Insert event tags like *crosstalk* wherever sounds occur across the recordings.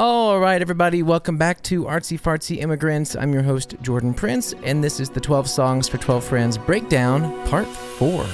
All right, everybody, welcome back to Artsy Fartsy Immigrants. I'm your host, Jordan Prince, and this is the 12 Songs for 12 Friends Breakdown, Part 4.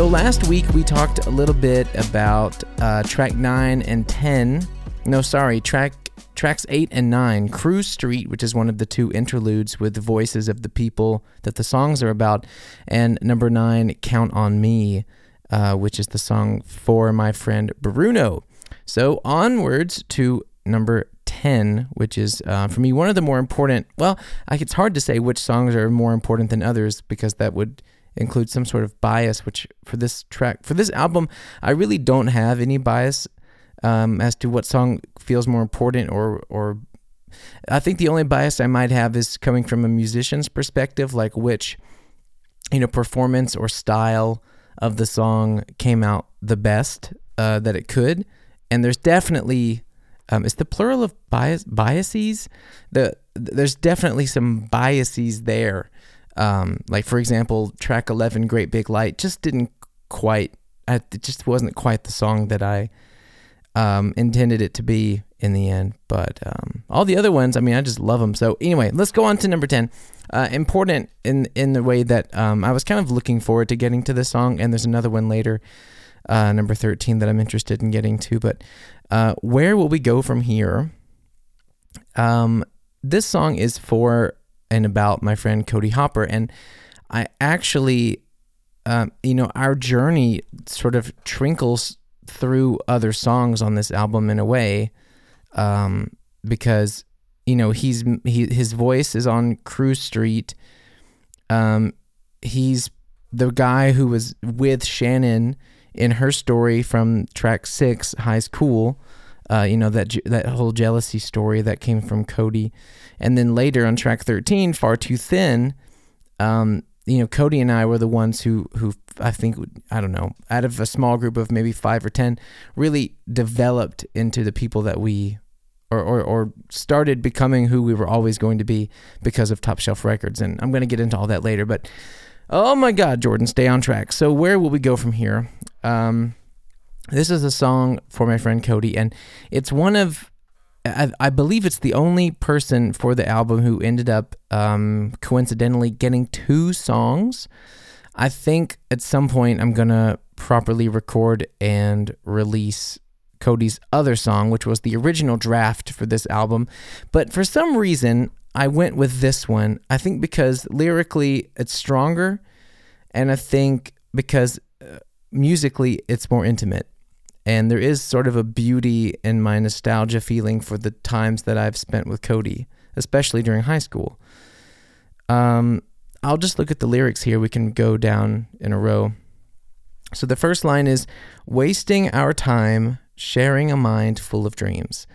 So last week we talked a little bit about uh, track nine and ten. No, sorry, track tracks eight and nine. Cruise Street, which is one of the two interludes with the voices of the people that the songs are about, and number nine, Count on Me, uh, which is the song for my friend Bruno. So onwards to number 10, which is uh, for me one of the more important. Well, it's hard to say which songs are more important than others because that would include some sort of bias, which for this track, for this album, I really don't have any bias um, as to what song feels more important or, or I think the only bias I might have is coming from a musician's perspective, like which, you know, performance or style of the song came out the best uh, that it could. And there's definitely, um, it's the plural of bias biases. The there's definitely some biases there um, like for example, track eleven, "Great Big Light," just didn't quite. It just wasn't quite the song that I um, intended it to be in the end. But um, all the other ones, I mean, I just love them. So anyway, let's go on to number ten. Uh, important in in the way that um, I was kind of looking forward to getting to this song, and there's another one later, uh, number thirteen, that I'm interested in getting to. But uh, where will we go from here? Um, this song is for and about my friend Cody Hopper. And I actually, um, you know, our journey sort of trinkles through other songs on this album in a way, um, because you know he's he his voice is on Cruise Street. Um, he's the guy who was with Shannon in her story from track six, High School. Uh, you know that that whole jealousy story that came from Cody, and then later on track thirteen, far too thin. Um, you know, Cody and I were the ones who who I think I don't know out of a small group of maybe five or ten, really developed into the people that we. Or, or, or started becoming who we were always going to be because of Top Shelf Records. And I'm going to get into all that later. But oh my God, Jordan, stay on track. So, where will we go from here? Um, this is a song for my friend Cody, and it's one of, I, I believe it's the only person for the album who ended up um, coincidentally getting two songs. I think at some point I'm gonna properly record and release Cody's other song, which was the original draft for this album. But for some reason, I went with this one. I think because lyrically it's stronger, and I think because uh, musically it's more intimate and there is sort of a beauty in my nostalgia feeling for the times that I've spent with Cody, especially during high school. Um, I'll just look at the lyrics here. We can go down in a row. So the first line is wasting our time sharing a mind full of dreams.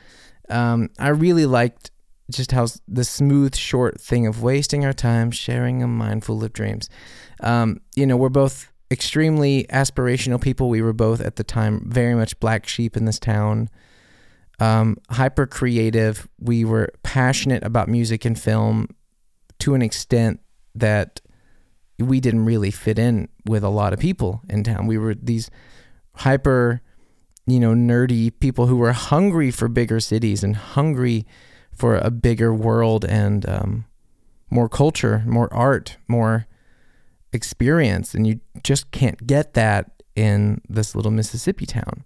Um, I really liked just how the smooth, short thing of wasting our time sharing a mind full of dreams. Um, you know, we're both extremely aspirational people. We were both at the time very much black sheep in this town. Um, hyper creative. We were passionate about music and film to an extent that we didn't really fit in with a lot of people in town. We were these hyper, you know, nerdy people who were hungry for bigger cities and hungry for a bigger world and um, more culture, more art, more experience, and you just can't get that in this little Mississippi town.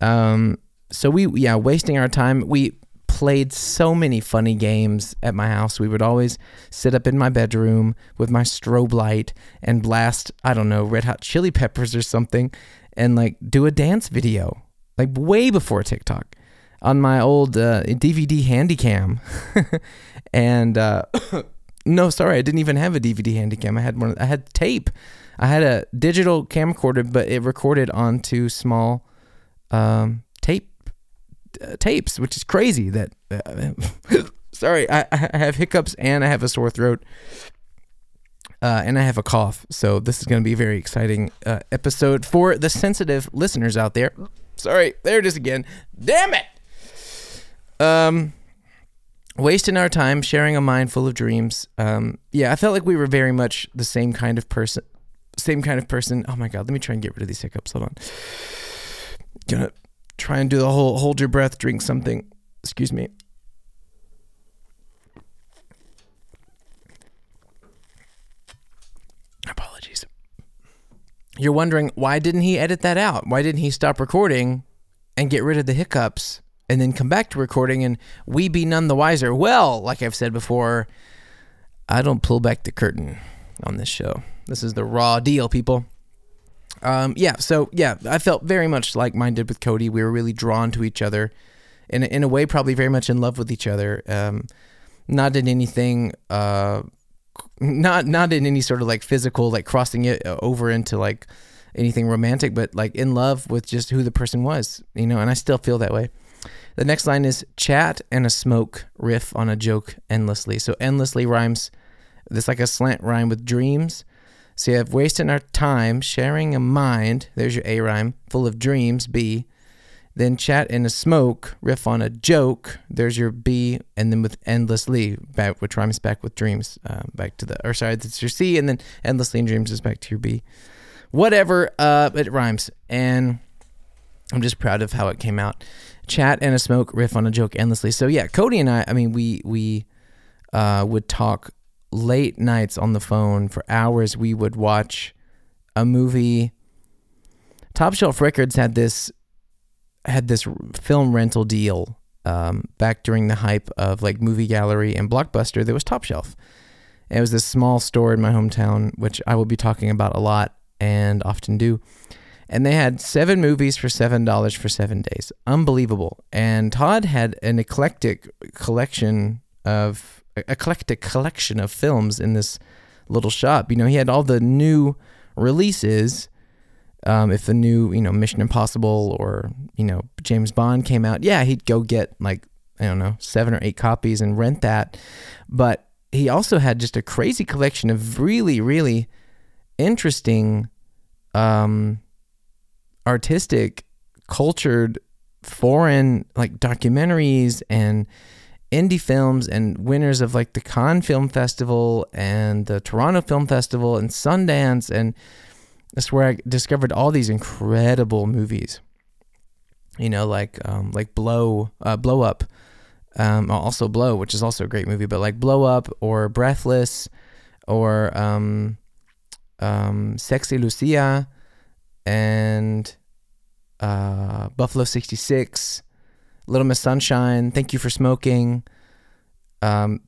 Um, so we, yeah, wasting our time. We played so many funny games at my house. We would always sit up in my bedroom with my strobe light and blast, I don't know, Red Hot Chili Peppers or something, and like do a dance video, like way before TikTok, on my old uh, DVD Handycam, *laughs* and. Uh, *coughs* No, sorry, I didn't even have a DVD Handycam. I had one. I had tape. I had a digital camcorder, but it recorded onto small um, tape uh, tapes, which is crazy. That uh, *laughs* sorry, I, I have hiccups and I have a sore throat. Uh, and I have a cough, so this is going to be a very exciting uh, episode for the sensitive listeners out there. Sorry, there it is again. Damn it. Um, wasting our time sharing a mind full of dreams. Um, yeah, I felt like we were very much the same kind of person. Same kind of person. Oh my god, let me try and get rid of these hiccups. Hold on. Gonna try and do the whole hold your breath, drink something. Excuse me. Apologies. You're wondering why didn't he edit that out? Why didn't he stop recording and get rid of the hiccups and then come back to recording and we be none the wiser? Well, like I've said before, I don't pull back the curtain on this show. This is the raw deal, people. Um, yeah, so yeah, I felt very much like minded with Cody. We were really drawn to each other, in in a way, probably very much in love with each other. Um, not in anything, uh, not not in any sort of like physical, like crossing it uh, over into like anything romantic, but like in love with just who the person was, you know. And I still feel that way. The next line is chat and a smoke riff on a joke endlessly. So endlessly rhymes. This like a slant rhyme with dreams. So you have wasting our time sharing a mind. There's your A rhyme, full of dreams. B. Then chat and a smoke, riff on a joke. There's your B, and then with endlessly, back which rhymes back with dreams. Uh, back to the or sorry, that's your C, and then endlessly in dreams is back to your B. Whatever, uh, it rhymes, and I'm just proud of how it came out. Chat and a smoke, riff on a joke endlessly. So yeah, Cody and I. I mean, we we uh, would talk late nights on the phone for hours. We would watch a movie. Top Shelf Records had this had this film rental deal um, back during the hype of like Movie Gallery and Blockbuster. There was Top Shelf. It was this small store in my hometown, which I will be talking about a lot and often do. And they had seven movies for seven dollars for seven days. Unbelievable. And Todd had an eclectic collection of eclectic collection of films in this little shop. You know, he had all the new releases. Um, if the new, you know, Mission Impossible or you know James Bond came out, yeah, he'd go get like I don't know seven or eight copies and rent that. But he also had just a crazy collection of really, really interesting, um, artistic, cultured, foreign like documentaries and indie films and winners of like the Cannes Film Festival and the Toronto Film Festival and Sundance and that's where I discovered all these incredible movies. You know, like um, like Blow, uh, Blow Up, um, also Blow, which is also a great movie, but like Blow Up or Breathless or um, um, Sexy Lucia and uh, Buffalo 66 Little Miss Sunshine, Thank You for Smoking. Um,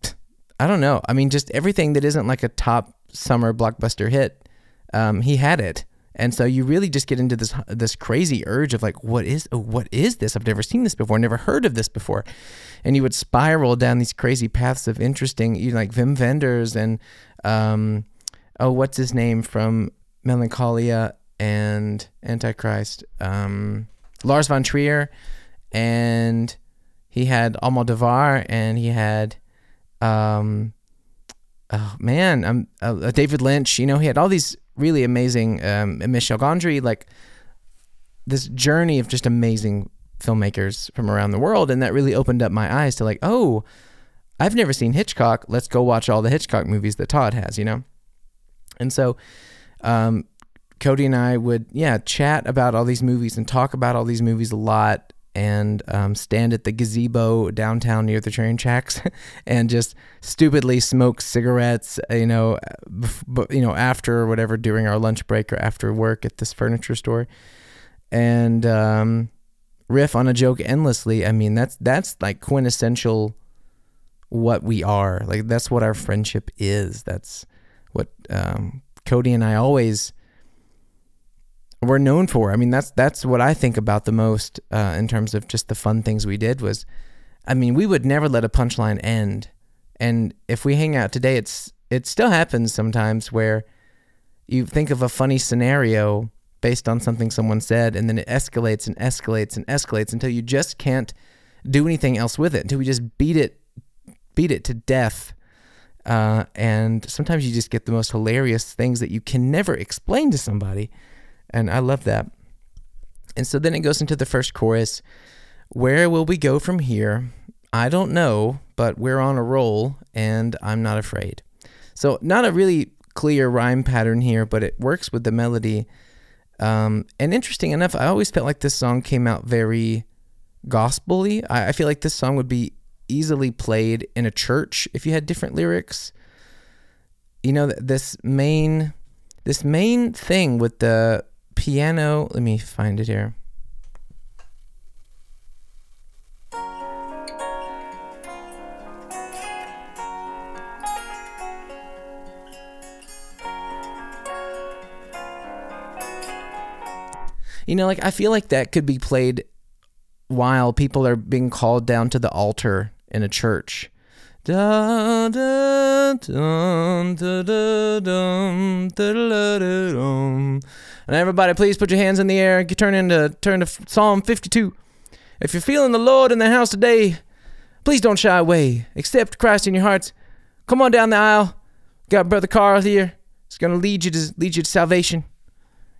I don't know. I mean, just everything that isn't like a top summer blockbuster hit, um, he had it. And so you really just get into this this crazy urge of like, what is what is this? I've never seen this before, never heard of this before, and you would spiral down these crazy paths of interesting, you like Wim Wenders and um, oh, what's his name from Melancholia and Antichrist, um, Lars von Trier and he had Almodovar, and he had, um, oh man, um, uh, David Lynch. You know, he had all these really amazing, um, Michel Gondry, like this journey of just amazing filmmakers from around the world, and that really opened up my eyes to like, oh, I've never seen Hitchcock. Let's go watch all the Hitchcock movies that Todd has. You know, and so. Um, Cody and I would, yeah, chat about all these movies and talk about all these movies a lot and um, stand at the gazebo downtown near the train tracks *laughs* and just stupidly smoke cigarettes, you know, bef- you know, after or whatever during our lunch break or after work at this furniture store, and um, riff on a joke endlessly. I mean, that's that's like quintessential what we are. Like that's what our friendship is. That's what um, Cody and I always we're known for. I mean, that's that's what I think about the most uh, in terms of just the fun things we did. Was, I mean, we would never let a punchline end, and if we hang out today, it's it still happens sometimes where you think of a funny scenario based on something someone said, and then it escalates and escalates and escalates until you just can't do anything else with it until we just beat it beat it to death. Uh, and sometimes you just get the most hilarious things that you can never explain to somebody and I love that. And so then it goes into the first chorus. Where will we go from here? I don't know, but we're on a roll and I'm not afraid. So, not a really clear rhyme pattern here, but it works with the melody. Um, and interesting enough, I always felt like this song came out very gospely. I, I feel like this song would be easily played in a church if you had different lyrics. You know, this main this main thing with the piano, let me find it here. You know, like I feel like that could be played while people are being called down to the altar in a church. Da, da, dum, da, da, dum, da, da, da, dum. And everybody, please put your hands in the air. Turn into turn to Psalm 52. If you're feeling the Lord in the house today, please don't shy away. Accept Christ in your hearts. Come on down the aisle. Got Brother Carl here. He's gonna lead you to lead you to salvation.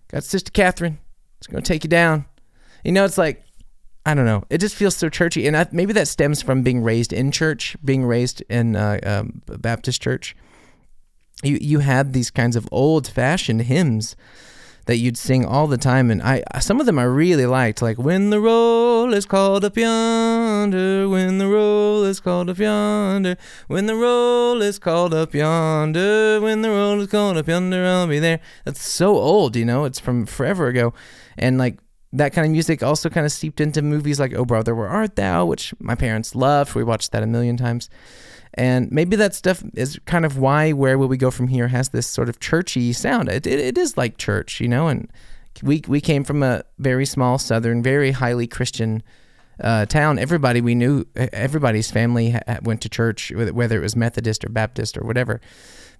Got Sister Catherine. It's to take you down. You know, it's like, I don't know. It just feels so churchy. And I, maybe that stems from being raised in church, being raised in uh, um, Baptist church. You, you had these kinds of old fashioned hymns that you'd sing all the time and I some of them I really liked like when the roll is called up yonder when the roll is called up yonder when the roll is called up yonder when the roll is called up yonder I'll be there that's so old you know it's from forever ago and like that kind of music also kind of seeped into movies like Oh Brother Where Art Thou which my parents loved we watched that a million times and maybe that stuff is kind of why Where Will We Go From Here has this sort of churchy sound. It, it, it is like church, you know, and we, we came from a very small southern, very highly Christian uh, town. Everybody we knew, everybody's family ha- went to church, whether it was Methodist or Baptist or whatever,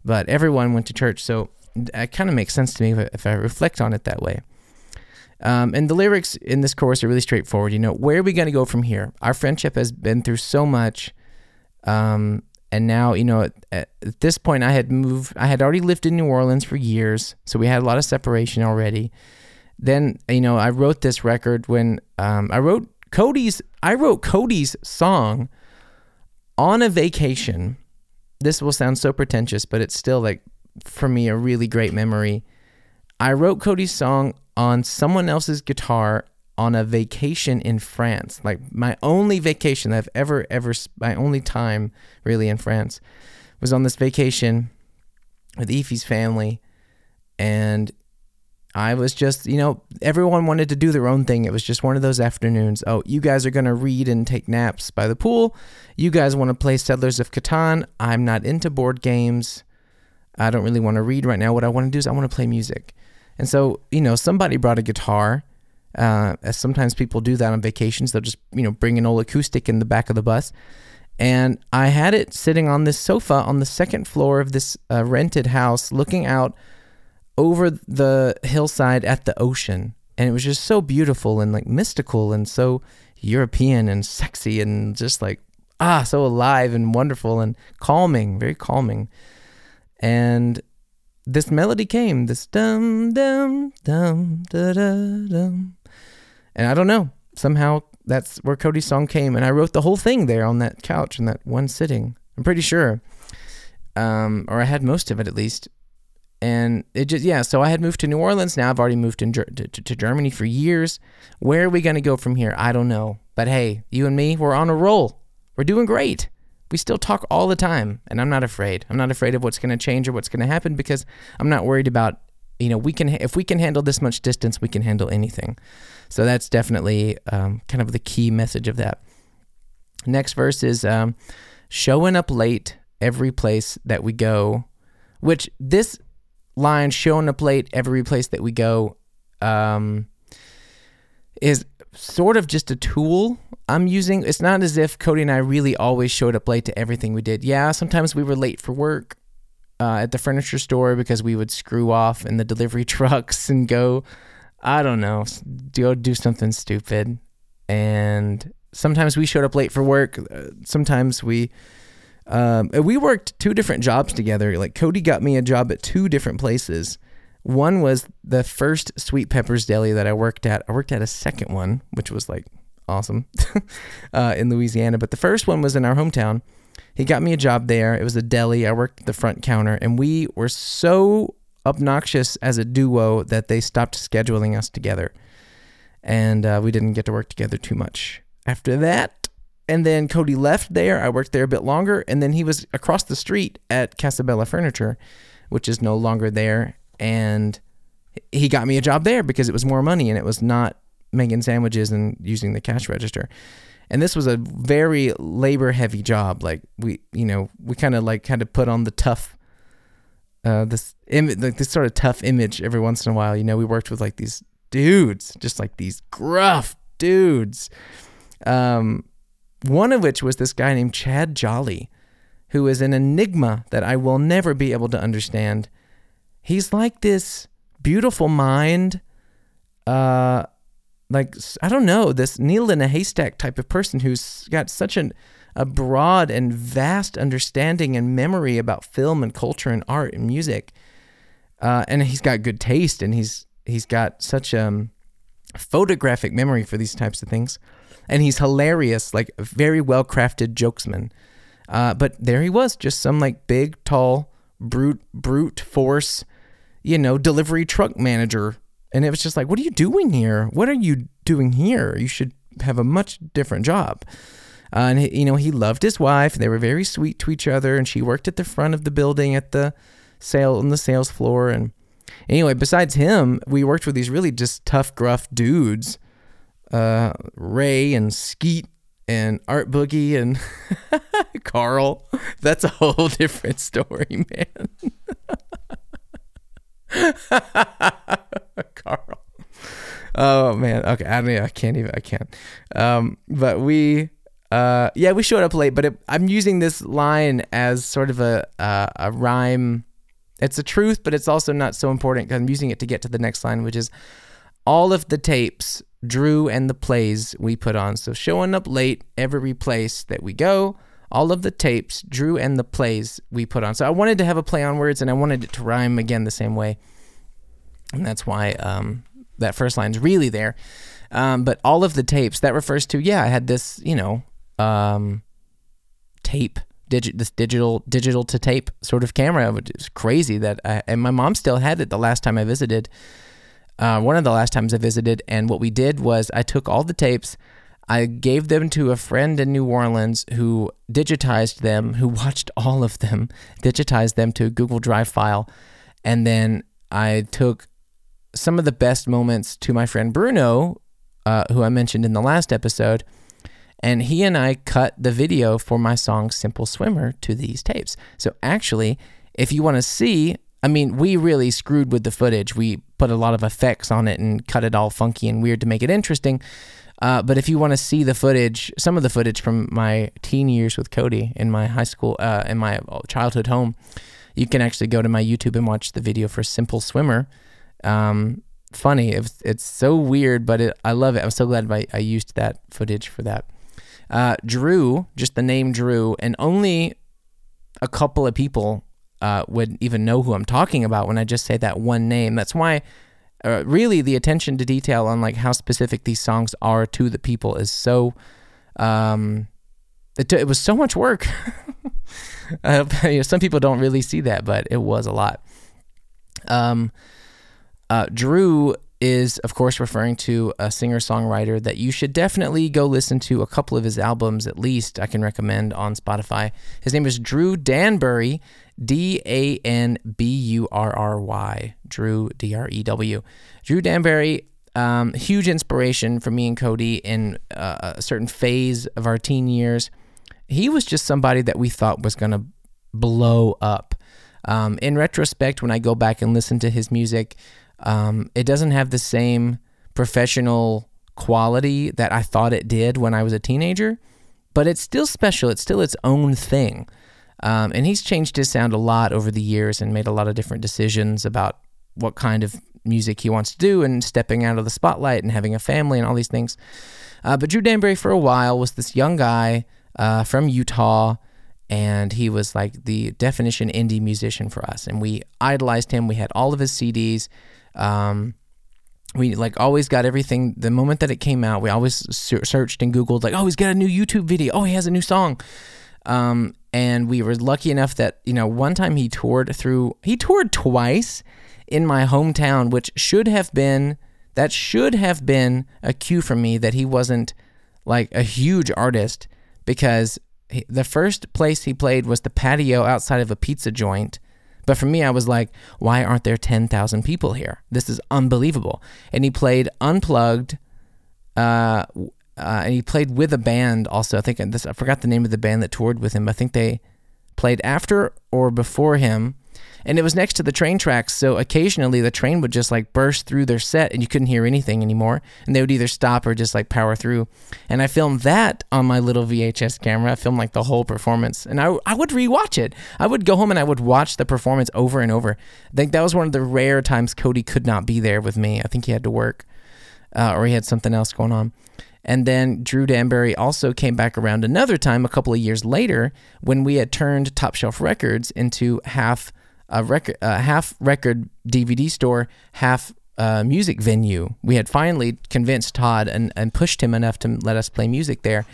but everyone went to church. So it kind of makes sense to me if, if I reflect on it that way. Um, and the lyrics in this chorus are really straightforward. You know, where are we going to go from here? Our friendship has been through so much. Um, and now, you know, at, at, this point, I had moved, I had already lived in New Orleans for years. So we had a lot of separation already. Then, you know, I wrote this record when um, I wrote Cody's, I wrote Cody's song on a vacation. This will sound so pretentious, but it's still like, for me, a really great memory. I wrote Cody's song on someone else's guitar on a vacation in France. Like my only vacation I've ever ever my only time really in France was on this vacation with Efi's family and I was just, you know, everyone wanted to do their own thing. It was just one of those afternoons. Oh, you guys are going to read and take naps by the pool. You guys want to play Settlers of Catan. I'm not into board games. I don't really want to read right now. What I want to do is I want to play music. And so, you know, somebody brought a guitar uh, as sometimes people do that on vacations. They'll just, you know, bring an old acoustic in the back of the bus. And I had it sitting on this sofa on the second floor of this uh, rented house, looking out over the hillside at the ocean. And it was just so beautiful and like mystical and so European and sexy and just like, ah, so alive and wonderful and calming, very calming. And this melody came, this dum dum dum da da dum. And I don't know. Somehow that's where Cody's song came. And I wrote the whole thing there on that couch in that one sitting. I'm pretty sure. Um, or I had most of it at least. And it just, yeah, so I had moved to New Orleans. Now I've already moved to, to, to Germany for years. Where are we going to go from here? I don't know. But hey, you and me, we're on a roll. We're doing great. We still talk all the time, and I'm not afraid. I'm not afraid of what's going to change or what's going to happen because I'm not worried about, you know, we can, if we can handle this much distance, we can handle anything. So that's definitely um, kind of the key message of that. Next verse is um, showing up late every place that we go, which this line, showing up late every place that we go, um, is sort of just a tool I'm using. It's not as if Cody and I really always showed up late to everything we did. Yeah, sometimes we were late for work uh, at the furniture store because we would screw off in the delivery *laughs* trucks and go I don't know, go do something stupid. And sometimes we showed up late for work. Uh, sometimes we um, we worked two different jobs together. Like Cody got me a job at two different places. One was the first Sweet Peppers Deli that I worked at. I worked at a second one, which was like awesome *laughs* uh, in Louisiana. But the first one was in our hometown. He got me a job there. It was a deli. I worked the front counter, and we were so obnoxious as a duo that they stopped scheduling us together. And uh, we didn't get to work together too much after that. And then Cody left there. I worked there a bit longer. And then he was across the street at Casabella Furniture, which is no longer there. And he got me a job there because it was more money and it was not making sandwiches and using the cash register. And this was a very labor heavy job. Like we, you know, we kind of like kind of put on the tough, uh, this image, like this sort of tough image every once in a while. You know, we worked with like these dudes, just like these gruff dudes. Um, one of which was this guy named Chad Jolly, who is an enigma that I will never be able to understand. He's like this beautiful mind, uh, like I don't know, this needle in a haystack type of person who's got such an a broad and vast understanding and memory about film and culture and art and music. Uh, and he's got good taste and he's he's got such um photographic memory for these types of things. And he's hilarious, like a very well crafted jokesman. Uh, but there he was, just some like big, tall, brute, brute force, you know, delivery truck manager and it was just like, what are you doing here? What are you doing here? You should have a much different job. Uh, and he, you know, he loved his wife. They were very sweet to each other, and she worked at the front of the building at the sale on the sales floor. And anyway, besides him, we worked with these really just tough, gruff dudes, uh, Ray and Skeet and Art Boogie and *laughs* Carl. That's a whole *laughs* different story, man. *laughs* *laughs* Carl. Oh man. Okay. I mean, I can't even. I can't. Um, but we. Uh, yeah, we showed up late, but it, I'm using this line as sort of a uh, a rhyme. It's a truth, but it's also not so important because I'm using it to get to the next line, which is all of the tapes, Drew and the plays we put on. So showing up late every place that we go, all of the tapes, Drew and the plays we put on. So I wanted to have a play on words, and I wanted it to rhyme again the same way and that's why um, that first line's really there. Um, but all of the tapes that refers to, yeah, I had this, you know, um, tape, digi- this digital, digital to tape sort of camera, which is crazy. That I, and my mom still had it the last time I visited. Uh, one of the last times I visited, and what we did was I took all the tapes. I gave them to a friend in New Orleans who digitized them, who *laughs* watched all of them, digitized them to a Google Drive file, and then I took some of the best moments to my friend Bruno, uh, who I mentioned in the last episode. And he and I cut the video for my song Simple Swimmer to these tapes. So actually, if you want to see, I mean, we really screwed with the footage. We put a lot of effects on it and cut it all funky and weird to make it interesting. Uh, but if you want to see the footage, some of the footage from my teen years with Cody in my high school, uh, in my childhood home, you can actually go to my YouTube and watch the video for Simple Swimmer um, funny. It's it's so weird, but it, I love it. I'm so glad I, I used that footage for that. Uh, Drew, just the name Drew, and only a couple of people uh, would even know who I'm talking about when I just say that one name. That's why, uh, really, the attention to detail on like how specific these songs are to the people is so. Um, it, it was so much work. *laughs* uh, *laughs* you know, some people don't really see that, but it was a lot. Um, uh, Drew is, of course, referring to a singer songwriter that you should definitely go listen to a couple of his albums, at least, I can recommend on Spotify. His name is Drew Danburry, D A N B U R R Y, Drew D R E W. Drew Danburry, um, huge inspiration for me and Cody in uh, a certain phase of our teen years. He was just somebody that we thought was going to blow up. Um, in retrospect, when I go back and listen to his music, um, it doesn't have the same professional quality that I thought it did when I was a teenager, but it's still special. It's still its own thing. Um, and he's changed his sound a lot over the years and made a lot of different decisions about what kind of music he wants to do and stepping out of the spotlight and having a family and all these things. Uh, but Drew Danburry, for a while, was this young guy uh, from Utah and he was like the definition indie musician for us. And we idolized him. We had all of his CDs. Um, we like always got everything the moment that it came out. We always searched and Googled like, oh, he's got a new YouTube video. Oh, he has a new song. Um, and we were lucky enough that you know one time he toured through. He toured twice in my hometown, which should have been that should have been a cue for me that he wasn't like a huge artist because he, the first place he played was the patio outside of a pizza joint but for me, I was like, why aren't there 10,000 people here? This is unbelievable. And he played unplugged, uh, uh, and he played with a band also. I think this, I forgot the name of the band that toured with him. I think they played after or before him. And it was next to the train tracks so occasionally the train would just like burst through their set and you couldn't hear anything anymore. And they would either stop or just like power through. And i filmed that on my little vhs camera. I filmed like the whole performance. And i, I would rewatch it. I would go home and i would watch the performance over and over. I think that was one of the rare times cody could not be there with me. I think he had to work uh, or he had something else going on and then Drew Danburry also came back around another time a couple of years later when we had turned Top Shelf Records into half a record, a half record DVD store, half uh, music venue. We had finally convinced Todd and, and pushed him enough to let us play music there.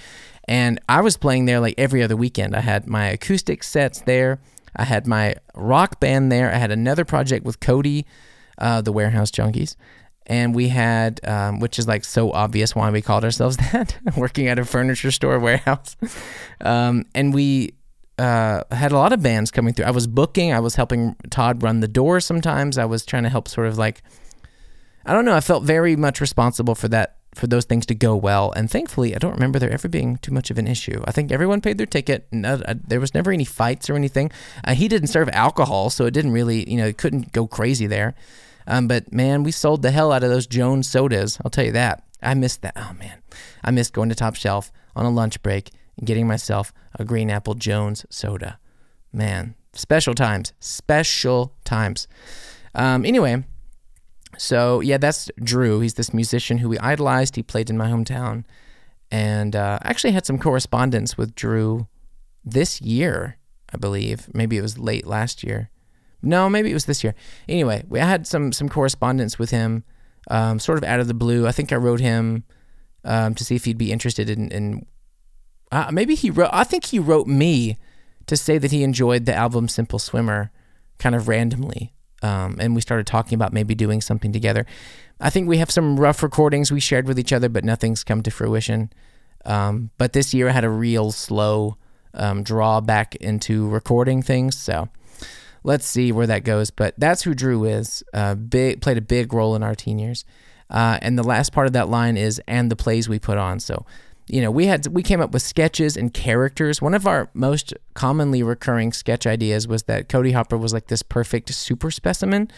And I was playing there like every other weekend. I had my acoustic sets there. I had my rock band there. I had another project with Cody, uh, the Warehouse Junkies. And we had, um, which is like so obvious why we called ourselves *laughs* that, working at a furniture store warehouse. Um, and we uh, had a lot of bands coming through. I was booking. I was helping Todd run the door. Sometimes I was trying to help, sort of like, I don't know. I felt very much responsible for that, for those things to go well. And thankfully, I don't remember there ever being too much of an issue. I think everyone paid their ticket. There was never any fights or anything. Uh, he didn't serve alcohol, so it didn't really, you know, it couldn't go crazy there. Um, but man, we sold the hell out of those Jones sodas. I'll tell you that. I missed that. Oh man, I missed going to Top Shelf on a lunch break and getting myself a Green Apple Jones soda. Man, special times, special times. Um, anyway, so yeah, that's Drew. He's this musician who we idolized. He played in my hometown, and uh, actually had some correspondence with Drew this year, I believe. Maybe it was late last year. No, maybe it was this year. Anyway, we had some some correspondence with him, um, sort of out of the blue. I think I wrote him um, to see if he'd be interested in, in uh, maybe he wrote. I think he wrote me to say that he enjoyed the album Simple Swimmer, kind of randomly. Um, and we started talking about maybe doing something together. I think we have some rough recordings we shared with each other, but nothing's come to fruition. Um, but this year I had a real slow um, draw back into recording things. So let's see where that goes. But that's who Drew is. Uh, big played a big role in our teen years. Uh, and the last part of that line is and the plays we put on. So you know, we had we came up with sketches and characters. One of our most commonly recurring sketch ideas was that Cody Hopper was like this perfect super specimen,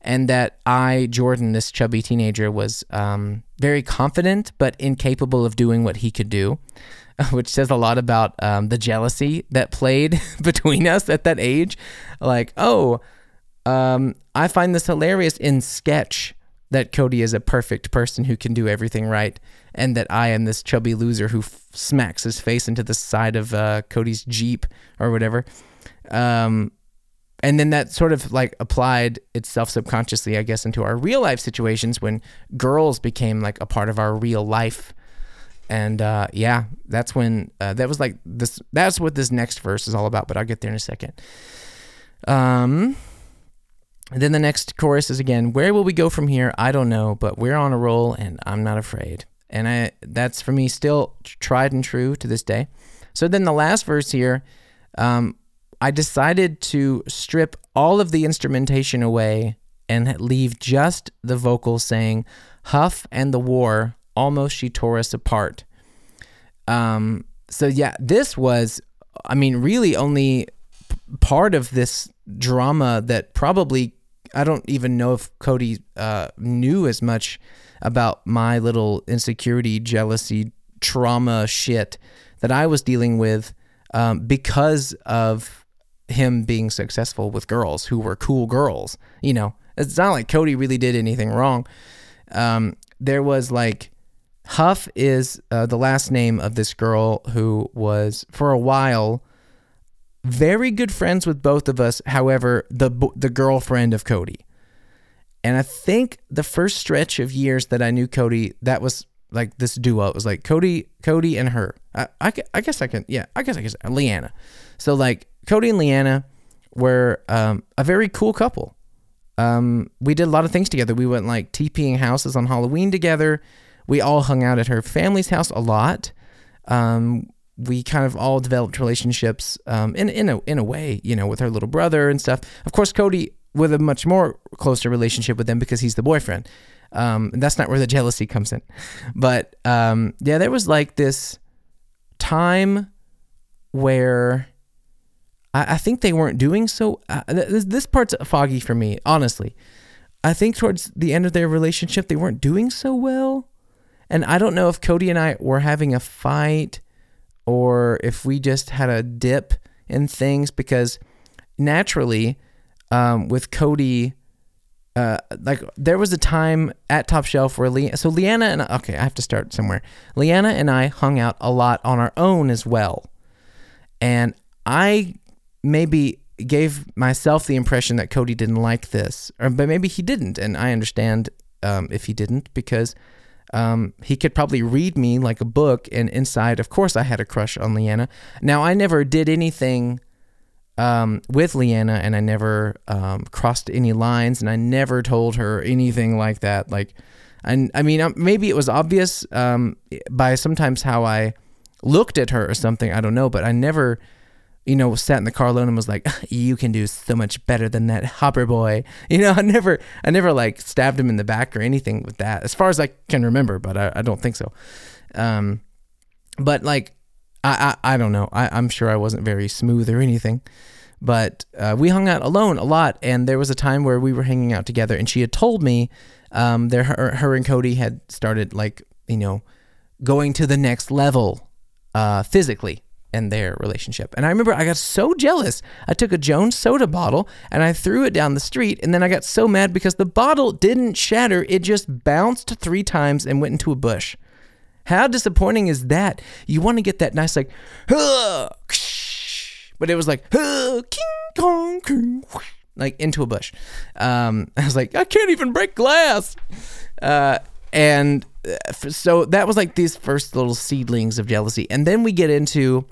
and that I, Jordan, this chubby teenager, was um, very confident but incapable of doing what he could do, *laughs* which says a lot about um, the jealousy that played *laughs* between us at that age. Like, oh, um, I find this hilarious in sketch that Cody is a perfect person who can do everything right, and that I am this chubby loser who f- smacks his face into the side of uh, Cody's Jeep or whatever. Um, and then that sort of like applied itself subconsciously, I guess, into our real life situations when girls became like a part of our real life. And uh, yeah, that's when uh, that was like this. That's what this next verse is all about. But I'll get there in a second. Um, then the next chorus is again, where will we go from here? I don't know, but we're on a roll and I'm not afraid. And I that's for me still tried and true to this day. So then the last verse here, um, I decided to strip all of the instrumentation away and leave just the vocal saying, Huff and the war, almost she tore us apart. Um, so yeah, this was, I mean, really only part of this drama that probably I don't even know if Cody uh, knew as much about my little insecurity, jealousy, trauma shit that I was dealing with um, because of him being successful with girls who were cool girls. You know, it's not like Cody really did anything wrong. Um, there was like Huff is uh, the last name of this girl who was for a while very good friends with both of us. However, the the girlfriend of Cody, and I think the first stretch of years that I knew Cody, that was like this duo. It was like Cody, Cody, and her. I, I, I guess I can, yeah, I guess I guess Leanna. So like Cody and Leanna were um, a very cool couple. Um, we did a lot of things together. We went like TPing houses on Halloween together. We all hung out at her family's house a lot. Um, we kind of all developed relationships um, in in a in a way, you know, with her little brother and stuff. Of course, Cody with a much more closer relationship with them because he's the boyfriend. Um, that's not where the jealousy comes in. But um, yeah, there was like this time where I, I think they weren't doing so. Uh, this, this part's foggy for me, honestly. I think towards the end of their relationship, they weren't doing so well. And I don't know if Cody and I were having a fight or if we just had a dip in things because naturally, um, with Cody, uh, like there was a time at Top Shelf where Le- so Leanna and okay, I have to start somewhere. Leanna and I hung out a lot on our own as well, and I maybe gave myself the impression that Cody didn't like this, or but maybe he didn't, and I understand um, if he didn't because um, he could probably read me like a book, and inside, of course, I had a crush on Leanna. Now, I never did anything um, with Leanna, and I never um, crossed any lines, and I never told her anything like that. Like, I, I mean, um, maybe it was obvious um, by sometimes how I looked at her or something. I don't know, but I never you know, sat in the car alone and was like, *laughs* "You can do so much better than that Hopper boy." *laughs* You know, I never, I never like stabbed him in the back or anything with that, as far as I can remember. But I, I don't think so. Um, but like, I, I, I don't know. I, I'm sure I wasn't very smooth or anything. But uh, we hung out alone a lot, and there was a time where we were hanging out together, and she had told me um, her, her and Cody had started like you know going to the next level uh, physically in their relationship. And I remember I got so jealous. I took a Jones soda bottle and I threw it down the street. And then I got so mad because the bottle didn't shatter, it just bounced three times and went into a bush. How disappointing is that? You want to get that nice, like, *laughs* but it was like, *laughs* *laughs* like into a bush. Um, I was like, I can't even break glass. Uh, and uh, so that was like these first little seedlings of jealousy. And then we get into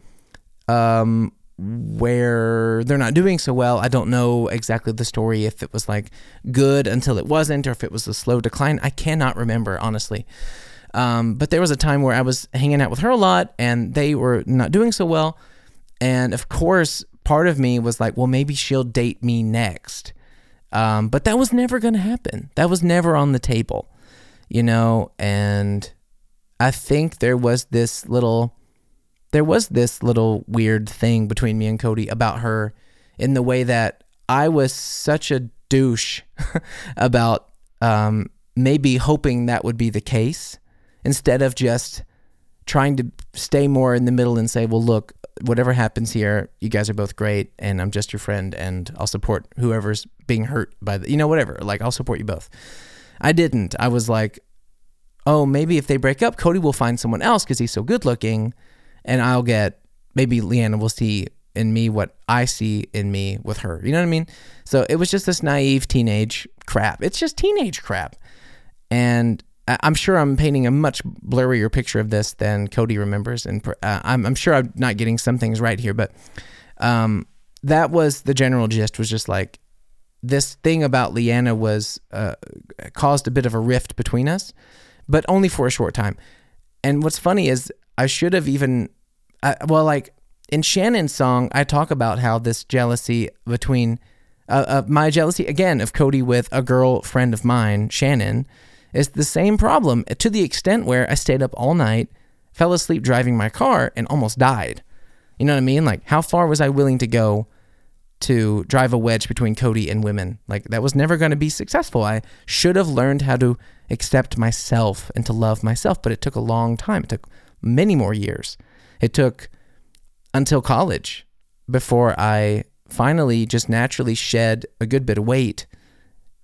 um, where they're not doing so well. I don't know exactly the story if it was like good until it wasn't or if it was a slow decline. I cannot remember, honestly. Um, but there was a time where I was hanging out with her a lot and they were not doing so well. And of course, part of me was like, well, maybe she'll date me next. Um, but that was never going to happen. That was never on the table, you know? And I think there was this little there was this little weird thing between me and Cody about her in the way that I was such a douche *laughs* about um, maybe hoping that would be the case instead of just trying to stay more in the middle and say, well, look, whatever happens here, you guys are both great, and I'm just your friend, and I'll support whoever's being hurt by the, you know, whatever. Like, I'll support you both. I didn't. I was like, oh, maybe if they break up, Cody will find someone else because he's so good looking and I'll get maybe Leanna will see in me what I see in me with her. You know what I mean? So it was just this naive teenage crap. It's just teenage crap. And I'm sure I'm painting a much blurrier picture of this than Cody remembers. And uh, I'm, I'm, sure I'm not getting some things right here, but um, that was the general gist was just like this thing about Leanna was uh, caused a bit of a rift between us, but only for a short time. And what's funny is I should have even I, well, like in Shannon's song, I talk about how this jealousy between uh, uh, my jealousy again of Cody with a girl friend of mine, Shannon, is the same problem to the extent where I stayed up all night, fell asleep driving my car, and almost died. You know what I mean? Like, how far was I willing to go to drive a wedge between Cody and women? Like, that was never going to be successful. I should have learned how to accept myself and to love myself, but it took a long time. It took many more years. It took until college before I finally just naturally shed a good bit of weight.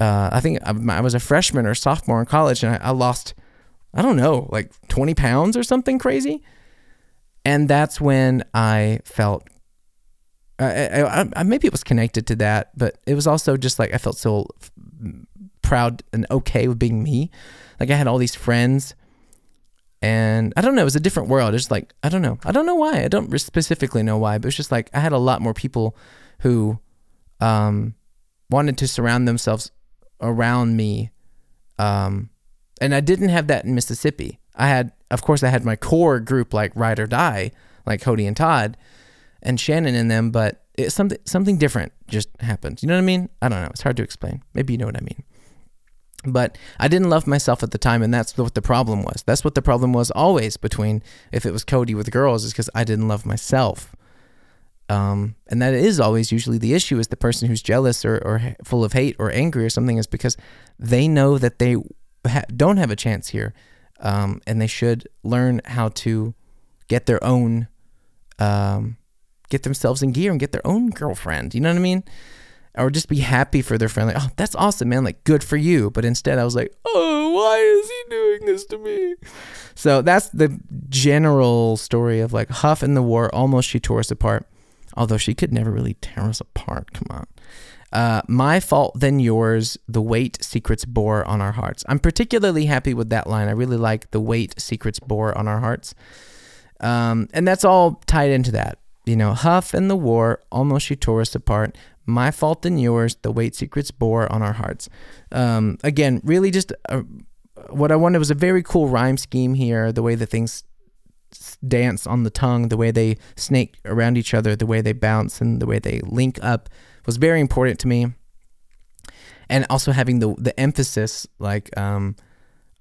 Uh, I think I, was a freshman or sophomore in college, and I, I lost, I don't know, like 20 pounds or something crazy. And that's when I felt I, I, I, maybe it was connected to that, but it was also just like I felt so proud and okay with being me. Like I had all these friends, and I don't know, it was a different world. It's like I don't know, I don't know why. I don't specifically know why, but it's just like I had a lot more people who um, wanted to surround themselves around me, um, and I didn't have that in Mississippi. I had, of course, I had my core group like Ride or Die, like Cody and Todd and Shannon in them, but it's something something different just happened. You know what I mean? I don't know. It's hard to explain. Maybe you know what I mean. But I didn't love myself at the time, and that's what the problem was. That's what the problem was always between if it was Cody with girls, is because I didn't love myself. Um, and that is always usually the issue is the person who's jealous or, or full of hate or angry or something is because they know that they ha- don't have a chance here, um, and they should learn how to get their own um, get themselves in gear and get their own girlfriend. You know what I mean? Or just be happy for their friend. Like, oh, that's awesome, man. Like, good for you. But instead, I was like, oh, why is he doing this to me? So that's the general story of like Huff and the war. Almost she tore us apart. Although she could never really tear us apart. Come on. Uh, my fault, then yours. The weight secrets bore on our hearts. I'm particularly happy with that line. I really like the weight secrets bore on our hearts. Um, and that's all tied into that you know, Huff and the war, almost she tore us apart. My fault and yours, the weight secrets bore on our hearts. Um, again, really just uh, what I wanted was a very cool rhyme scheme here, the way that things dance on the tongue, the way they snake around each other, the way they bounce, and the way they link up was very important to me. And also having the the emphasis like um,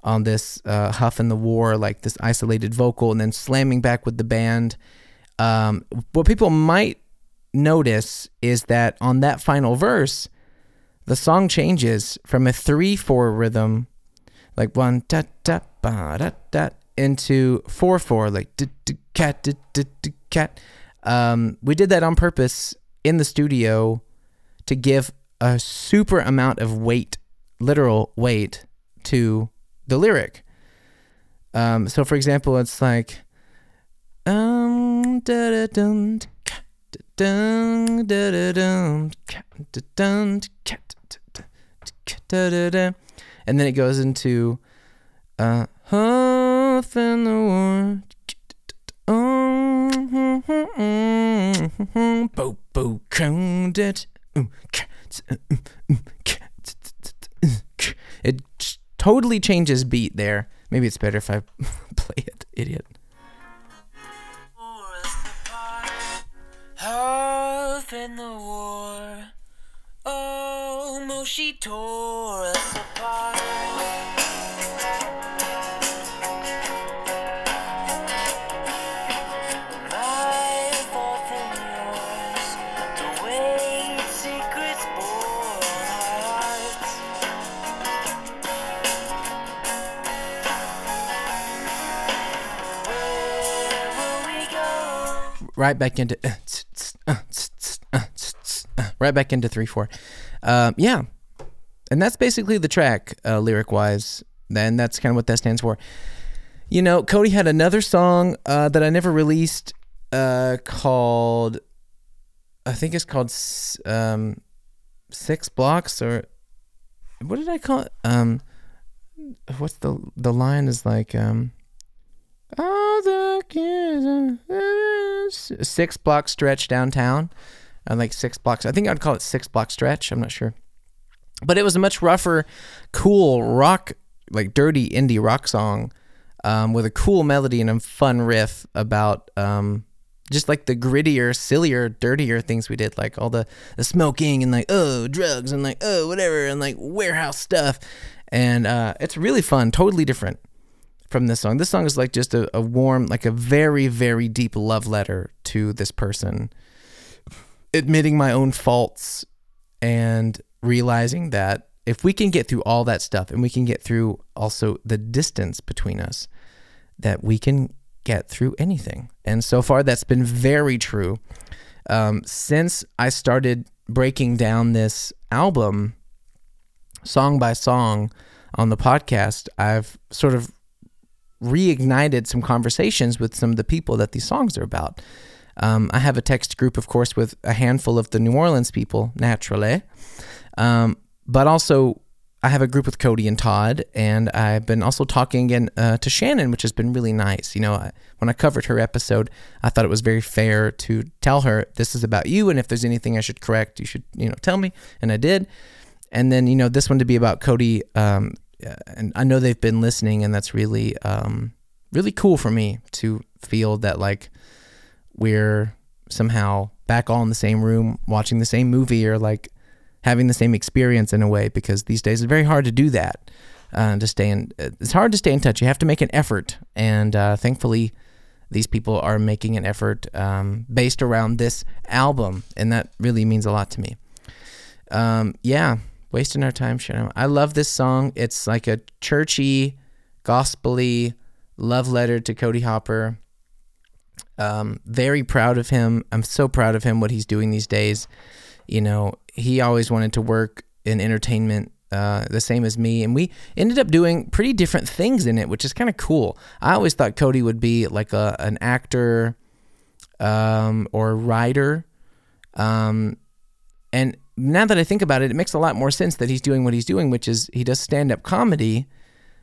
on this uh, Huff and the War, like this isolated vocal, and then slamming back with the band um, what people might notice is that on that final verse, the song changes from a three four rhythm, like one da da ba da da, into four four, like da da cat cat. Um, we did that on purpose in the studio to give a super amount of weight, literal weight, to the lyric. Um, so, for example, it's like um, and then it goes into uh, And the War. Bo it. It totally changes beat there. Maybe it's better if I *laughs* play it, idiot. Half in the war, oh, almost she tore us apart. Right back into right back into three four. Um, yeah, and that's basically the track uh, lyric wise. Then that's kind of what that stands for. You know, Cody had another song uh, that I never released uh, called, I think it's called um, Six Blocks or what did I call it? Um, what's the the line is like um, all the kids six block stretch downtown uh, like six blocks. I think I'd call it six block stretch. I'm not sure, but it was a much rougher, cool rock, like dirty indie rock song, um, with a cool melody and a fun riff about um, just like the grittier, sillier, dirtier things we did, like all the the smoking and like oh drugs and like oh whatever and like warehouse stuff, and uh, it's really fun, totally different from this song. This song is like just a, a warm, like a very, very deep love letter to this person admitting my own faults and realizing that if we can get through all that stuff and we can get through also the distance between us, that we can get through anything. And so far, that's been very true. Um, since I started breaking down this album song by song on the podcast, I've sort of reignited some conversations with some of the people that these songs are about. Um, I have a text group, of course, with a handful of the New Orleans people, naturally. Um, but also, I have a group with Cody and Todd, and I've been also talking again uh, to Shannon, which has been really nice. You know, I, when I covered her episode, I thought it was very fair to tell her this is about you, and if there's anything I should correct, you should, you know, tell me, and I did. And then, you know, this one to be about Cody, um, and I know they've been listening, and that's really, um, really cool for me to feel that like we're somehow back all in the same room watching the same movie or like having the same experience in a way because these days it's very hard to do that uh, to stay in it's hard to stay in touch. You have to make an effort and uh, thankfully these people are making an effort um, based around this album and that really means a lot to me. Um, yeah wasting our time sharing. I love this song. It's like a churchy gospely love letter to cody hopper. Um, very proud of him. I'm so proud of him what he's doing these days. You know, he always wanted to work in entertainment uh, the same as me, and we ended up doing pretty different things in it, which is kind of cool. I always thought Cody would be like a an actor um, or writer, um, and now that I think about it, it makes a lot more sense that he's doing what he's doing, which is he does stand up comedy.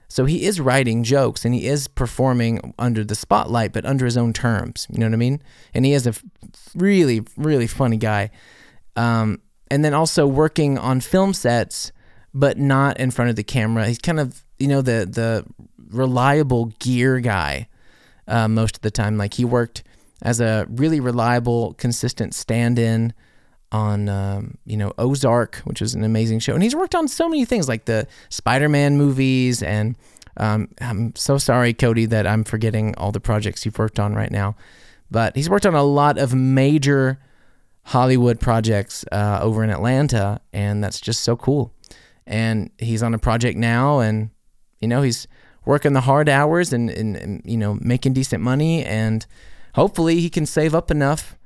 So he is writing jokes and he is performing under the spotlight, but under his own terms. You know what I mean? And he is a really, really funny guy. Um, and then also working on film sets, but not in front of the camera. He's kind of you know the the reliable gear guy uh, most of the time. Like he worked as a really reliable, consistent stand-in on um, you know Ozark, which is an amazing show, and he's worked on so many things like the Spider-Man movies. And um, I'm so sorry, Cody, that I'm forgetting all the projects you've worked on right now. But he's worked on a lot of major Hollywood projects uh, over in Atlanta, and that's just so cool. And he's on a project now, and you know he's working the hard hours and, and, and you know making decent money, and hopefully he can save up enough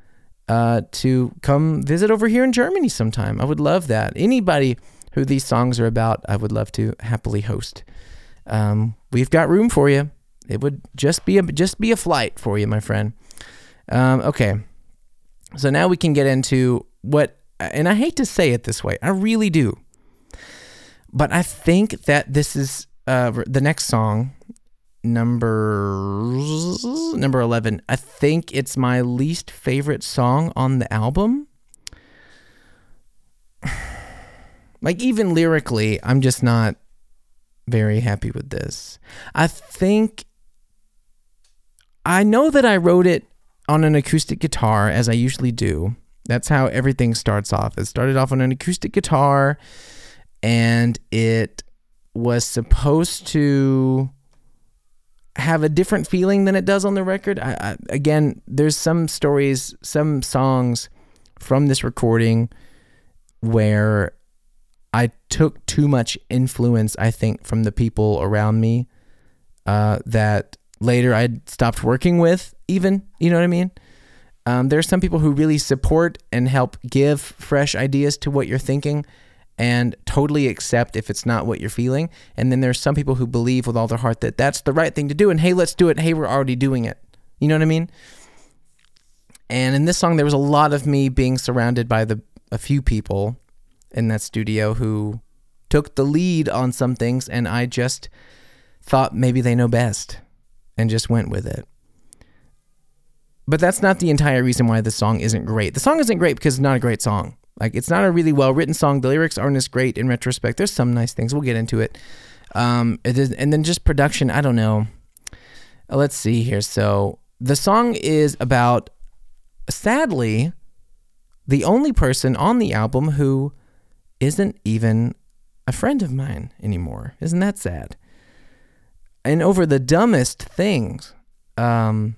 uh, to come visit over here in Germany sometime. I would love that. Anybody who these songs are about, I would love to happily host. Um, we've got room for you. It would just be a just be a flight for you, my friend. Um, okay. So now we can get into what, and I hate to say it this way, I really do. But I think that this is uh, the next song, number number 11. I think it's my least favorite song on the album. *sighs* Like even lyrically, I'm just not very happy with this. I think I know that I wrote it on an acoustic guitar, as I usually do. That's how everything starts off. It started off on an acoustic guitar, and it was supposed to have a different feeling than it does on the record. I, I, again, there's some stories, some songs from this recording where I took too much influence, I think, from the people around me uh, that later I stopped working with, even. You know what I mean? Um, there are some people who really support and help give fresh ideas to what you're thinking and totally accept if it's not what you're feeling. And then there's some people who believe with all their heart that that's the right thing to do. And hey, let's do it. Hey, we're already doing it. You know what I mean? And in this song, there was a lot of me being surrounded by the a few people in that studio who took the lead on some things, and I just thought maybe they know best and just went with it. But that's not the entire reason why the song isn't great. The song isn't great because it's not a great song. Like it's not a really well written song. The lyrics aren't as great in retrospect. There's some nice things. We'll get into it. Um, it is, and then just production. I don't know. Uh, let's see here. So the song is about, sadly, the only person on the album who isn't even a friend of mine anymore. Isn't that sad? and over the dumbest things. Um,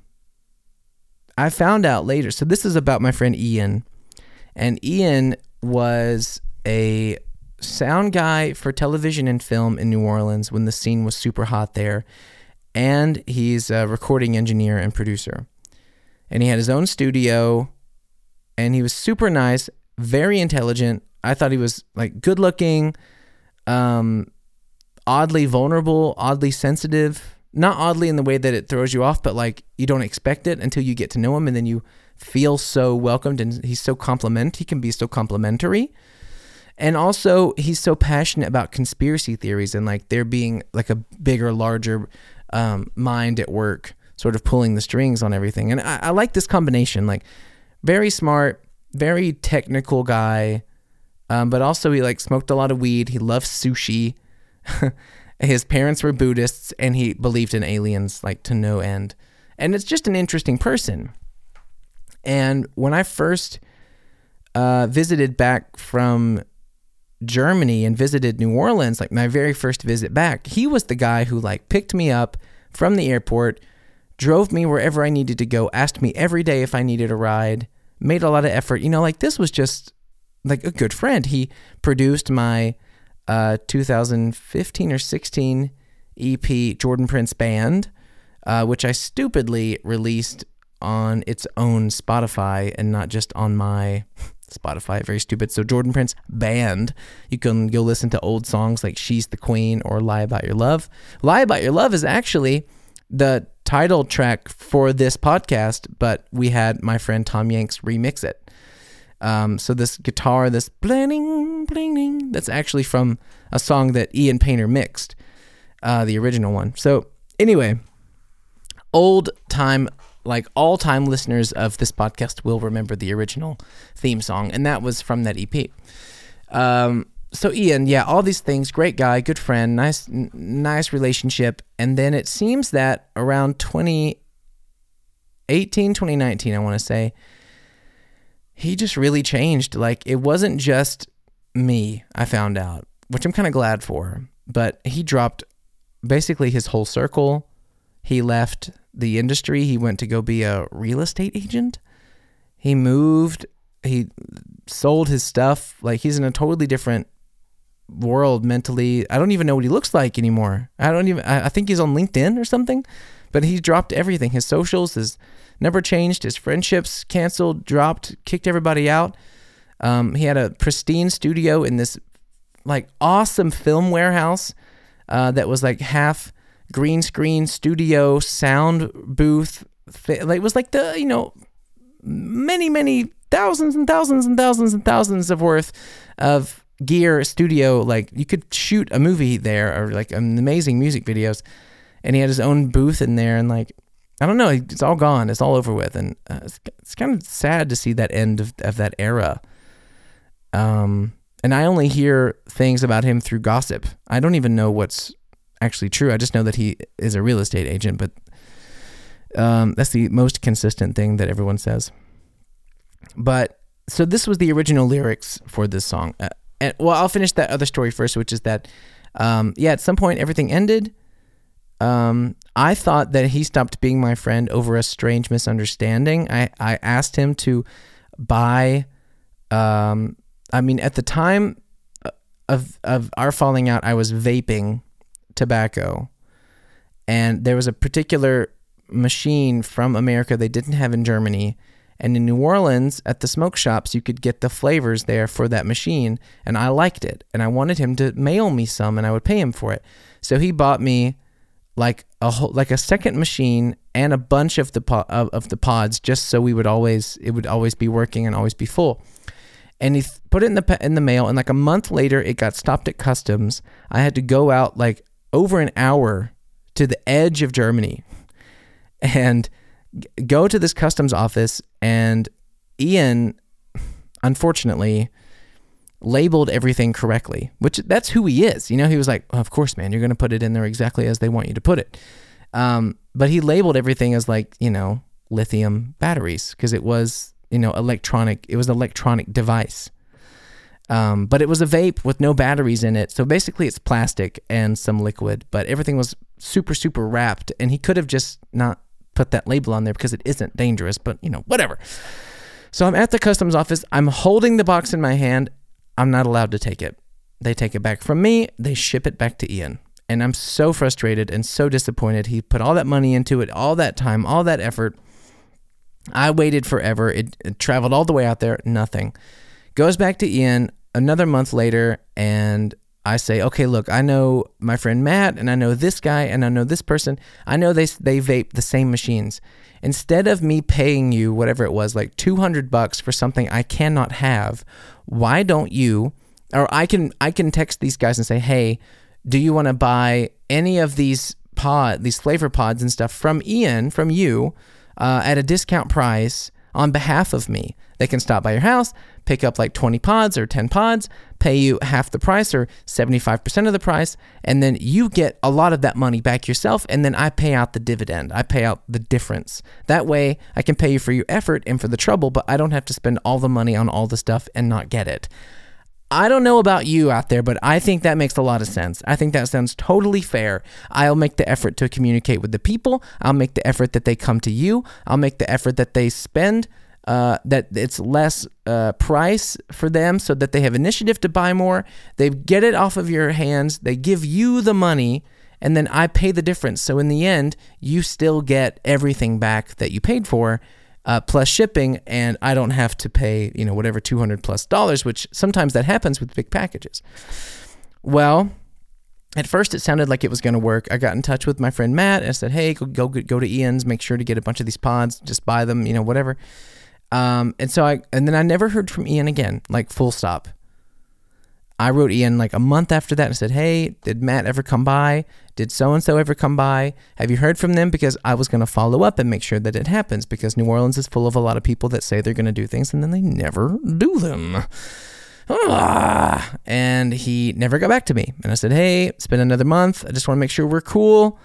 I found out later. So this is about my friend Ian, and Ian was a sound guy for television and film in New Orleans when the scene was super hot there, and he's a recording engineer and producer. And he had his own studio, and he was super nice, very intelligent. I thought he was like good looking, um, oddly vulnerable, oddly sensitive, not oddly in the way that it throws you off, but like you don't expect it until you get to know him and then you feel so welcomed and he's so compliment. He can be so complimentary. And also, he's so passionate about conspiracy theories and like there being like a bigger, larger um, mind at work, sort of pulling the strings on everything. And I, I like this combination. Like, very smart, very technical guy, um, but also he like smoked a lot of weed. He loves sushi. *laughs* His parents were Buddhists, and he believed in aliens like to no end. And it's just an interesting person. And when I first uh, visited back from Germany and visited New Orleans, like my very first visit back, he was the guy who like picked me up from the airport, drove me wherever I needed to go, asked me every day if I needed a ride, made a lot of effort. You know, like this was just like a good friend. He produced my uh, 2015 or 16 EP Jordan Prince Band, uh, which I stupidly released on its own Spotify and not just on my Spotify. Very stupid. So Jordan Prince Band. You can go listen to old songs like She's the Queen or Lie About Your Love. Lie About Your Love is actually the title track for this podcast, but we had my friend Tom Yanks remix it. Um, so this guitar, this bling bling, that's actually from a song that Ian Painter mixed, uh, the original one. So anyway, old time, like all time listeners of this podcast will remember the original theme song, and that was from that EP. Um, so Ian, yeah, all these things, great guy, good friend, nice, n- nice relationship, and then it seems that around 2018, 2019, I want to say he just really changed. Like it wasn't just me, I found out, which I'm kind of glad for, but he dropped basically his whole circle. He left the industry. He went to go be a real estate agent. He moved, he sold his stuff. Like he's in a totally different world mentally. I don't even know what he looks like anymore. I don't even I think he's on LinkedIn or something, but he dropped everything. His socials, his never changed. His friendships canceled, dropped, kicked everybody out. Um, he had a pristine studio in this like awesome film warehouse uh, that was like half green screen studio, sound booth. It was like the you know many many thousands and thousands and thousands and thousands of worth of gear studio. Like you could shoot a movie there or like amazing music videos. And he had his own booth in there and like I don't know. It's all gone. It's all over with, and uh, it's, it's kind of sad to see that end of, of that era. Um, and I only hear things about him through gossip. I don't even know what's actually true. I just know that he is a real estate agent, but um, that's the most consistent thing that everyone says. But so this was the original lyrics for this song. Uh, and well, I'll finish that other story first, which is that, um, yeah, at some point everything ended um, I thought that he stopped being my friend over a strange misunderstanding. I, I asked him to buy, um, I mean, at the time of, of our falling out, I was vaping tobacco. And there was a particular machine from America they didn't have in Germany. And in New Orleans, at the smoke shops, you could get the flavors there for that machine. And I liked it. And I wanted him to mail me some and I would pay him for it. So he bought me like a whole, like a second machine and a bunch of the po- of, of the pods just so we would always it would always be working and always be full. And he th- put it in the in the mail and like a month later it got stopped at customs. I had to go out like over an hour to the edge of Germany and go to this customs office and Ian unfortunately labeled everything correctly, which that's who he is. You know, he was like, of course, man, you're going to put it in there exactly as they want you to put it. Um, but he labeled everything as like, you know, lithium batteries because it was, you know, electronic, it was an electronic device. Um, but it was a vape with no batteries in it. So basically it's plastic and some liquid, but everything was super, super wrapped. And he could have just not put that label on there because it isn't dangerous, but you know, whatever. So I'm at the customs office. I'm holding the box in my hand I'm not allowed to take it. They take it back from me, they ship it back to Ian. And I'm so frustrated and so disappointed. He put all that money into it, all that time, all that effort. I waited forever. It, it traveled all the way out there, nothing. Goes back to Ian another month later, and I say, okay, look, I know my friend Matt, and I know this guy, and I know this person. I know they they vape the same machines. Instead of me paying you whatever it was, like two hundred bucks for something I cannot have, why don't you? Or I can I can text these guys and say, hey, do you want to buy any of these pod these flavor pods and stuff from Ian from you uh, at a discount price on behalf of me? They can stop by your house, pick up like 20 pods or 10 pods, pay you half the price or 75% of the price, and then you get a lot of that money back yourself, and then I pay out the dividend. I pay out the difference. That way, I can pay you for your effort and for the trouble, but I don't have to spend all the money on all the stuff and not get it. I don't know about you out there, but I think that makes a lot of sense. I think that sounds totally fair. I'll make the effort to communicate with the people. I'll make the effort that they come to you. I'll make the effort that they spend uh, that it's less uh, price for them so that they have initiative to buy more. They get it off of your hands, they give you the money, and then I pay the difference. So in the end, you still get everything back that you paid for. Uh, plus shipping, and I don't have to pay, you know, whatever 200 plus dollars, which sometimes that happens with big packages. Well, at first it sounded like it was going to work. I got in touch with my friend Matt and I said, "Hey, go, go go to Ian's, make sure to get a bunch of these pods, just buy them, you know, whatever." Um, and so I, and then I never heard from Ian again, like full stop. I wrote Ian like a month after that and said, Hey, did Matt ever come by? Did so and so ever come by? Have you heard from them? Because I was going to follow up and make sure that it happens because New Orleans is full of a lot of people that say they're going to do things and then they never do them. Ah, *sighs* and he never got back to me. And I said, Hey, it's been another month. I just want to make sure we're cool.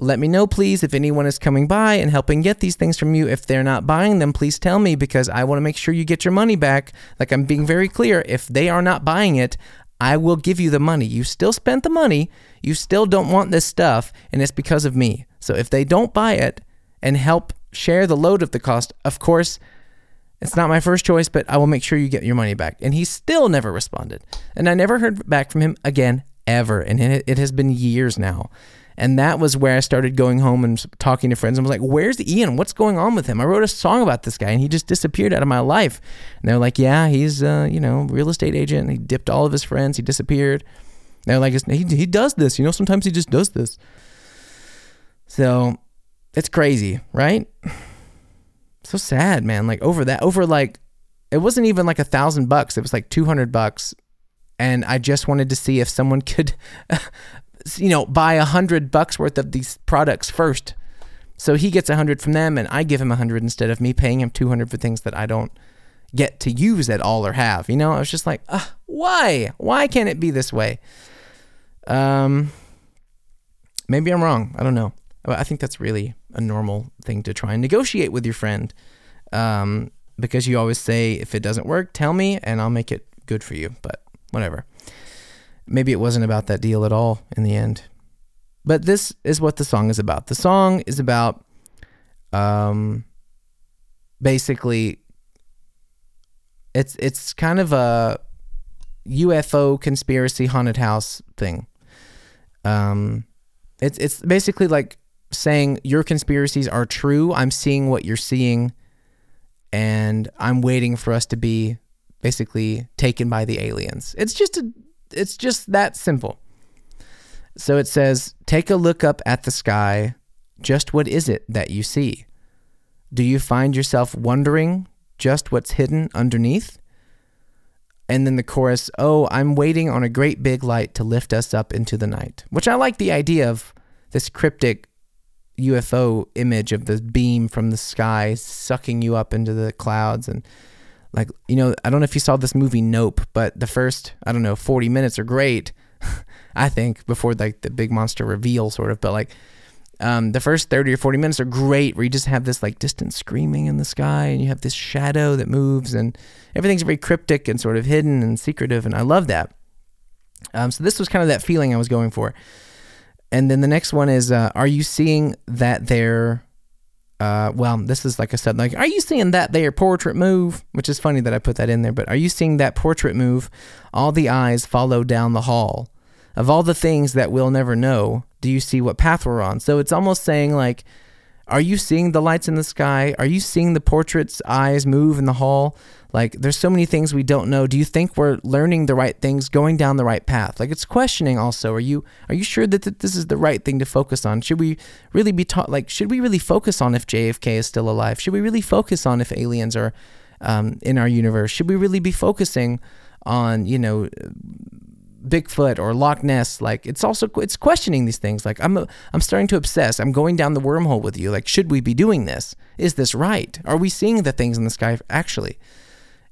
Let me know, please, if anyone is coming by and helping get these things from you. If they're not buying them, please tell me because I want to make sure you get your money back. Like I'm being very clear. If they are not buying it, I will give you the money. You still spent the money. You still don't want this stuff, and it's because of me. So if they don't buy it and help share the load of the cost, of course, it's not my first choice, but I will make sure you get your money back. And he still never responded. And I never heard back from him again, ever. And it, has been years now. And that was where I started going home and talking to friends. I was like, "Where's Ian? What's going on with him?" I wrote a song about this guy, and he just disappeared out of my life. And they're like, "Yeah, he's uh, you know real estate agent. He dipped all of his friends. He disappeared." And they're like, "He he does this. You know, sometimes he just does this." So it's crazy, right? So sad, man. Like over that, over like it wasn't even like a thousand bucks. It was like two hundred bucks and I just wanted to see if someone *laughs* could you know, buy a hundred bucks worth of these products first. So he gets a hundred from them, and I give him a hundred instead of me paying him two hundred for things that I don't get to use at all or have. You know, I was just like, why? Why can't it be this way? Um, maybe I'm wrong. I don't know. I think that's really a normal thing to try and negotiate with your friend. Um, because you always say, if it doesn't work, tell me and I'll make it good for you. But whatever maybe it wasn't about that deal at all in the end. But this is what the song is about. The song is about um basically it's it's kind of a UFO conspiracy haunted house thing. Um it's it's basically like saying your conspiracies are true. I'm seeing what you're seeing and I'm waiting for us to be basically taken by the aliens. It's just a it's just that simple. So it says, Take a look up at the sky. Just what is it that you see? Do you find yourself wondering just what's hidden underneath? And then the chorus, Oh, I'm waiting on a great big light to lift us up into the night. Which I like the idea of this cryptic UFO image of the beam from the sky sucking you up into the clouds and like you know i don't know if you saw this movie nope but the first i don't know 40 minutes are great *laughs* i think before like the big monster reveal sort of but like um, the first 30 or 40 minutes are great where you just have this like distant screaming in the sky and you have this shadow that moves and everything's very cryptic and sort of hidden and secretive and i love that. Um, so this was kind of that feeling i was going for. And then the next one is uh, are you seeing that there uh, well, this is like I said, like, are you seeing that there portrait move? Which is funny that I put that in there, but are you seeing that portrait move? All the eyes follow down the hall. Of all the things that we'll never know, do you see what path we're on? So it's almost saying like, Are you seeing the lights in the sky? Are you seeing the portrait's eyes move in the hall? Like, there's so many things we don't know. Do you think we're learning the right things, going down the right path? Like, it's questioning also. Are you are you sure that th- this is the right thing to focus on? Should we really be taught? Like, should we really focus on if JFK is still alive? Should we really focus on if aliens are um, in our universe? Should we really be focusing on you know Bigfoot or Loch Ness. Like it's also it's questioning these things. Like I'm I'm starting to obsess. I'm going down the wormhole with you. Like should we be doing this? Is this right? Are we seeing the things in the sky actually?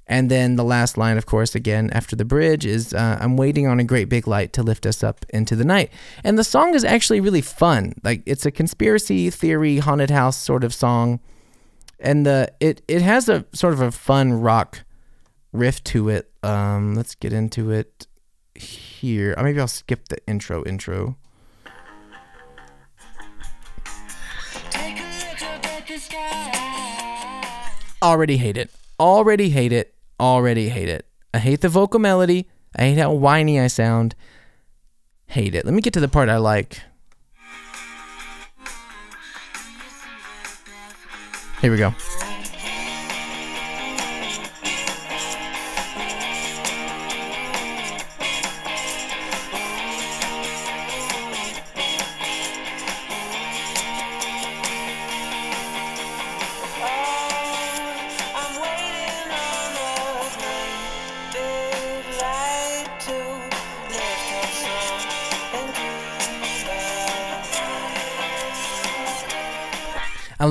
And then the last line, of course, again after the bridge is uh, I'm waiting on a great big light to lift us up into the night. And the song is actually really fun. Like it's a conspiracy theory haunted house sort of song, and the it it has a sort of a fun rock riff to it. Um, let's get into it here. Uh, maybe I'll skip the intro intro. Already hate it. Already hate it. Already hate it. I hate the vocal melody. I hate how whiny I sound. Hate it. Let me get to the part I like. Here we go.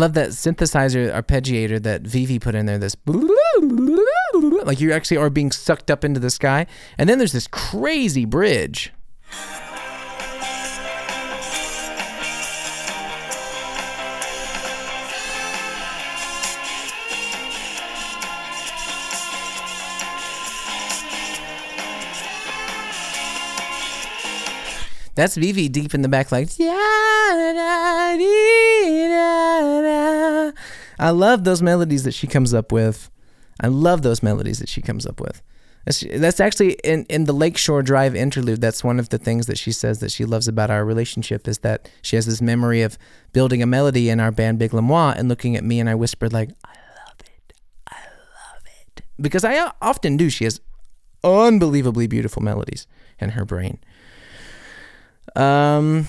Love that synthesizer arpeggiator that Vivi put in there. This like you actually are being sucked up into the sky, and then there's this crazy bridge. That's Vivi deep in the back, like I love those melodies that she comes up with. I love those melodies that she comes up with. That's, actually in, in the Lakeshore Drive interlude. That's one of the things that she says that she loves about our relationship is that she has this memory of building a melody in our band Big Lemois and looking at me and I whispered like, I love it, I love it, because I often do. She has unbelievably beautiful melodies in her brain. Um,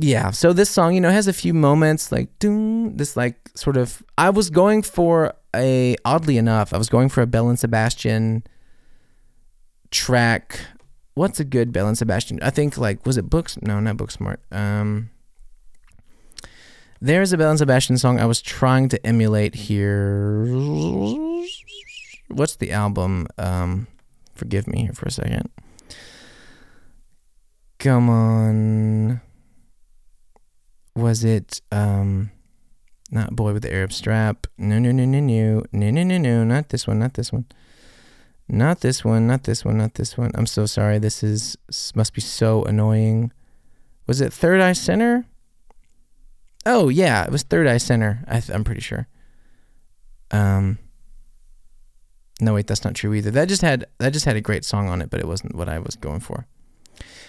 yeah. So this song, you know, has a few moments like doom. This like sort of. I was going for a oddly enough, I was going for a Belle and Sebastian track. What's a good Belle and Sebastian? I think like was it Books? No, not Booksmart. Um, there's a Belle and Sebastian song I was trying to emulate here. What's the album? Um, forgive me here for a second. Come on. Was it um not boy with the Arab strap? No no no no no no no no no not this one, not this one. Not this one, not this one, not this one. I'm so sorry. This is must be so annoying. Was it Third Eye Center? Oh yeah, it was Third Eye Center. I am pretty sure. Um. No wait, that's not true either. That just had that just had a great song on it, but it wasn't what I was going for.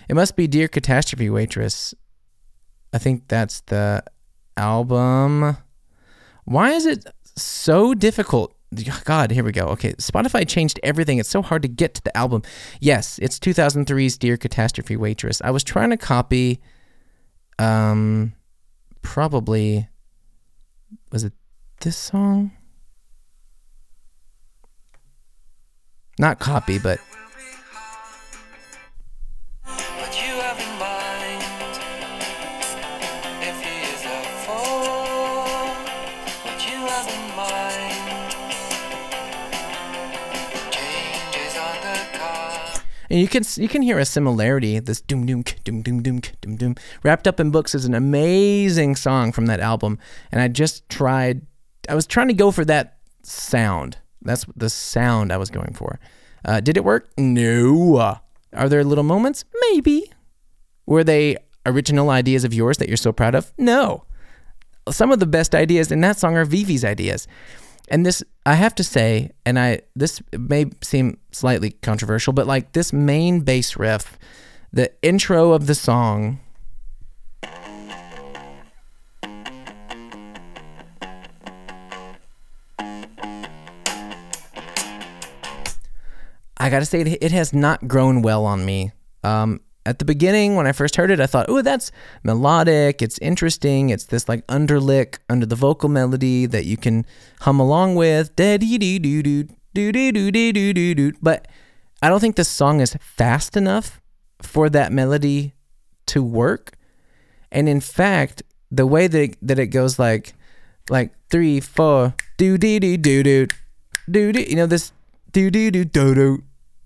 It must be Dear Catastrophe Waitress. I think that's the album. Why is it so difficult? God, here we go. Okay, Spotify changed everything. It's so hard to get to the album. Yes, it's 2003's Dear Catastrophe Waitress. I was trying to copy um probably was it this song? Not copy, but And you can you can hear a similarity. This doom doom doom doom doom doom doom wrapped up in books is an amazing song from that album. And I just tried. I was trying to go for that sound. That's the sound I was going for. Uh, did it work? No. Are there little moments? Maybe. Were they original ideas of yours that you're so proud of? No some of the best ideas in that song are Vivi's ideas. And this, I have to say, and I this may seem slightly controversial, but like this main bass riff, the intro of the song. I gotta say, it has not grown well on me. Um, at the beginning, when I first heard it, I thought, oh, that's melodic. It's interesting. It's this like underlick under the vocal melody that you can hum along with. But I don't think this song is fast enough for that melody to work. And in fact, the way that that it goes like like three, four, do dee dee do do do do you know this do do do do do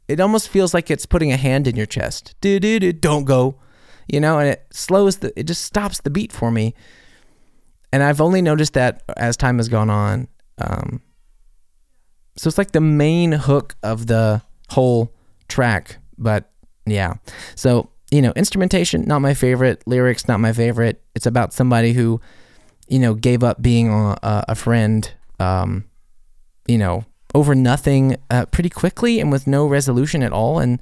it almost feels like it's putting a hand in your chest. Do do do don't go. You know, and it slows the it just stops the beat for me. And I've only noticed that as time has gone on. Um, so it's like the main hook of the whole track, but yeah. So, you know, instrumentation not my favorite, lyrics not my favorite. It's about somebody who you know, gave up being a, a friend um, you know, over nothing uh, pretty quickly and with no resolution at all. And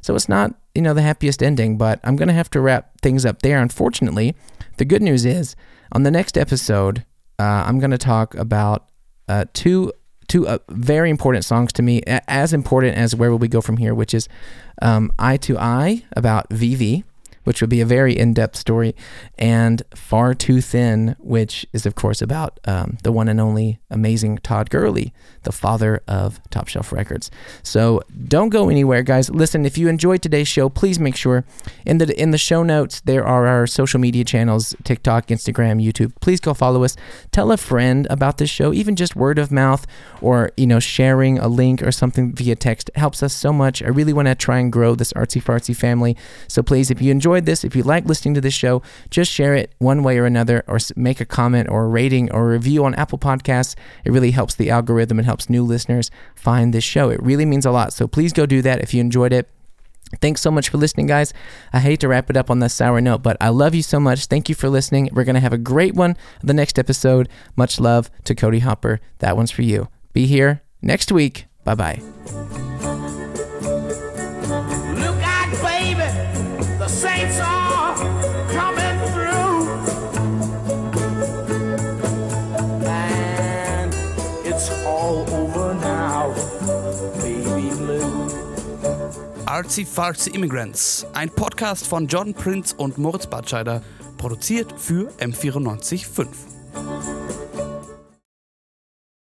so it's not, you know, the happiest ending, but I'm going to have to wrap things up there. Unfortunately, the good news is on the next episode, uh, I'm going to talk about uh, two two uh, very important songs to me, as important as Where Will We Go From Here, which is um, Eye to Eye about Vivi, which would be a very in depth story, and Far Too Thin, which is, of course, about um, the one and only amazing Todd Gurley, the father of Top Shelf Records. So don't go anywhere, guys. Listen, if you enjoyed today's show, please make sure in the in the show notes there are our social media channels: TikTok, Instagram, YouTube. Please go follow us. Tell a friend about this show, even just word of mouth, or you know, sharing a link or something via text helps us so much. I really want to try and grow this artsy fartsy family. So please, if you enjoy enjoyed this, if you like listening to this show, just share it one way or another, or make a comment or a rating or a review on Apple Podcasts. It really helps the algorithm and helps new listeners find this show. It really means a lot. So please go do that if you enjoyed it. Thanks so much for listening, guys. I hate to wrap it up on this sour note, but I love you so much. Thank you for listening. We're going to have a great one the next episode. Much love to Cody Hopper. That one's for you. Be here next week. Bye bye. Artsy Fartsy Immigrants, ein Podcast von John Prince und Moritz Batscheider, produziert für M945.